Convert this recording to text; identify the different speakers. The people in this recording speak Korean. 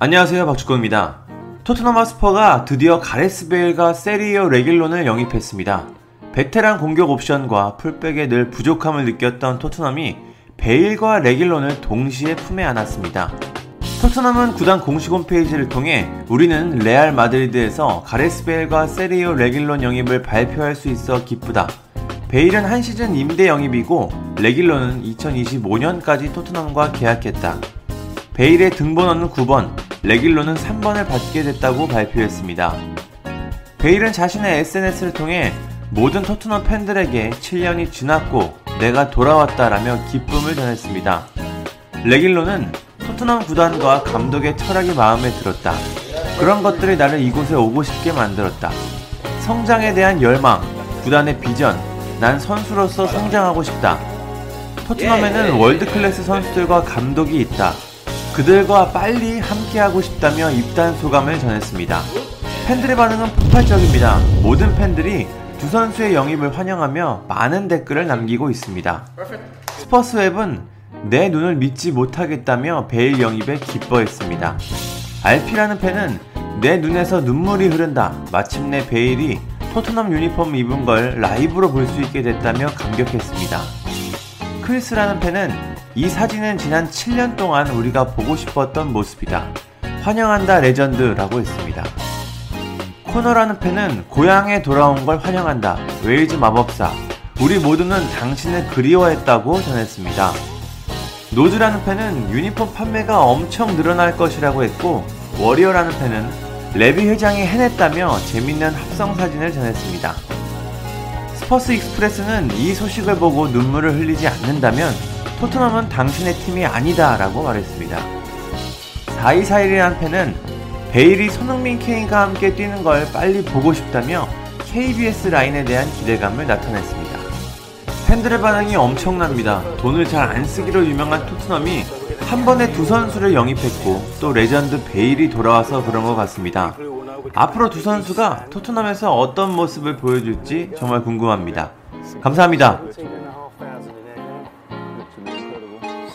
Speaker 1: 안녕하세요 박주권입니다. 토트넘 핫스퍼가 드디어 가레스 베일과 세르히오 레길론을 영입했습니다. 베테랑 공격 옵션과 풀백에 늘 부족함을 느꼈던 토트넘이 베일과 레길론을 동시에 품에 안았습니다. 토트넘은 구단 공식 홈페이지를 통해 우리는 레알 마드리드에서 가레스 베일과 세르히오 레길론 영입을 발표할 수 있어 기쁘다. 베일은 한 시즌 임대 영입이고 레길론은 2025년까지 토트넘과 계약했다. 베일의 등번호는 9번, 레길론은 3번을 받게 됐다고 발표했습니다. 베일은 자신의 SNS를 통해 모든 토트넘 팬들에게 7년이 지났고 내가 돌아왔다라며 기쁨을 전했습니다. 레길론은 토트넘 구단과 감독의 철학이 마음에 들었다. 그런 것들이 나를 이곳에 오고 싶게 만들었다. 성장에 대한 열망, 구단의 비전, 난 선수로서 성장하고 싶다. 토트넘에는 world class 선수들과 감독이 있다. 그들과 빨리 함께하고 싶다며 입단 소감을 전했습니다. 팬들의 반응은 폭발적입니다. 모든 팬들이 두 선수의 영입을 환영하며 많은 댓글을 남기고 있습니다. 스퍼스웹은 내 눈을 믿지 못하겠다며 베일 영입에 기뻐했습니다. RP라는 팬은 내 눈에서 눈물이 흐른다. 마침내 베일이 토트넘 유니폼 입은 걸 라이브로 볼 수 있게 됐다며 감격했습니다. 크리스라는 팬은 이 사진은 지난 7년 동안 우리가 보고 싶었던 모습이다. 환영한다 레전드라고 했습니다. 코너라는 팬은 고향에 돌아온 걸 환영한다. 웨일즈 마법사. 우리 모두는 당신을 그리워했다고 전했습니다. 노즈라는 팬은 유니폼 판매가 엄청 늘어날 것이라고 했고 워리어라는 팬은 레비 회장이 해냈다며 재밌는 합성 사진을 전했습니다. 스퍼스 익스프레스는 이 소식을 보고 눈물을 흘리지 않는다면 토트넘은 당신의 팀이 아니다 라고 말했습니다. 4241이라는 팬은 베일이 손흥민 케인과 함께 뛰는 걸 빨리 보고 싶다며 KBS 라인에 대한 기대감을 나타냈습니다. 팬들의 반응이 엄청납니다. 돈을 잘 안 쓰기로 유명한 토트넘이 한 번에 두 선수를 영입했고 또 레전드 베일이 돌아와서 그런 것 같습니다. 앞으로 두 선수가 토트넘에서 어떤 모습을 보여줄지 정말 궁금합니다. 감사합니다.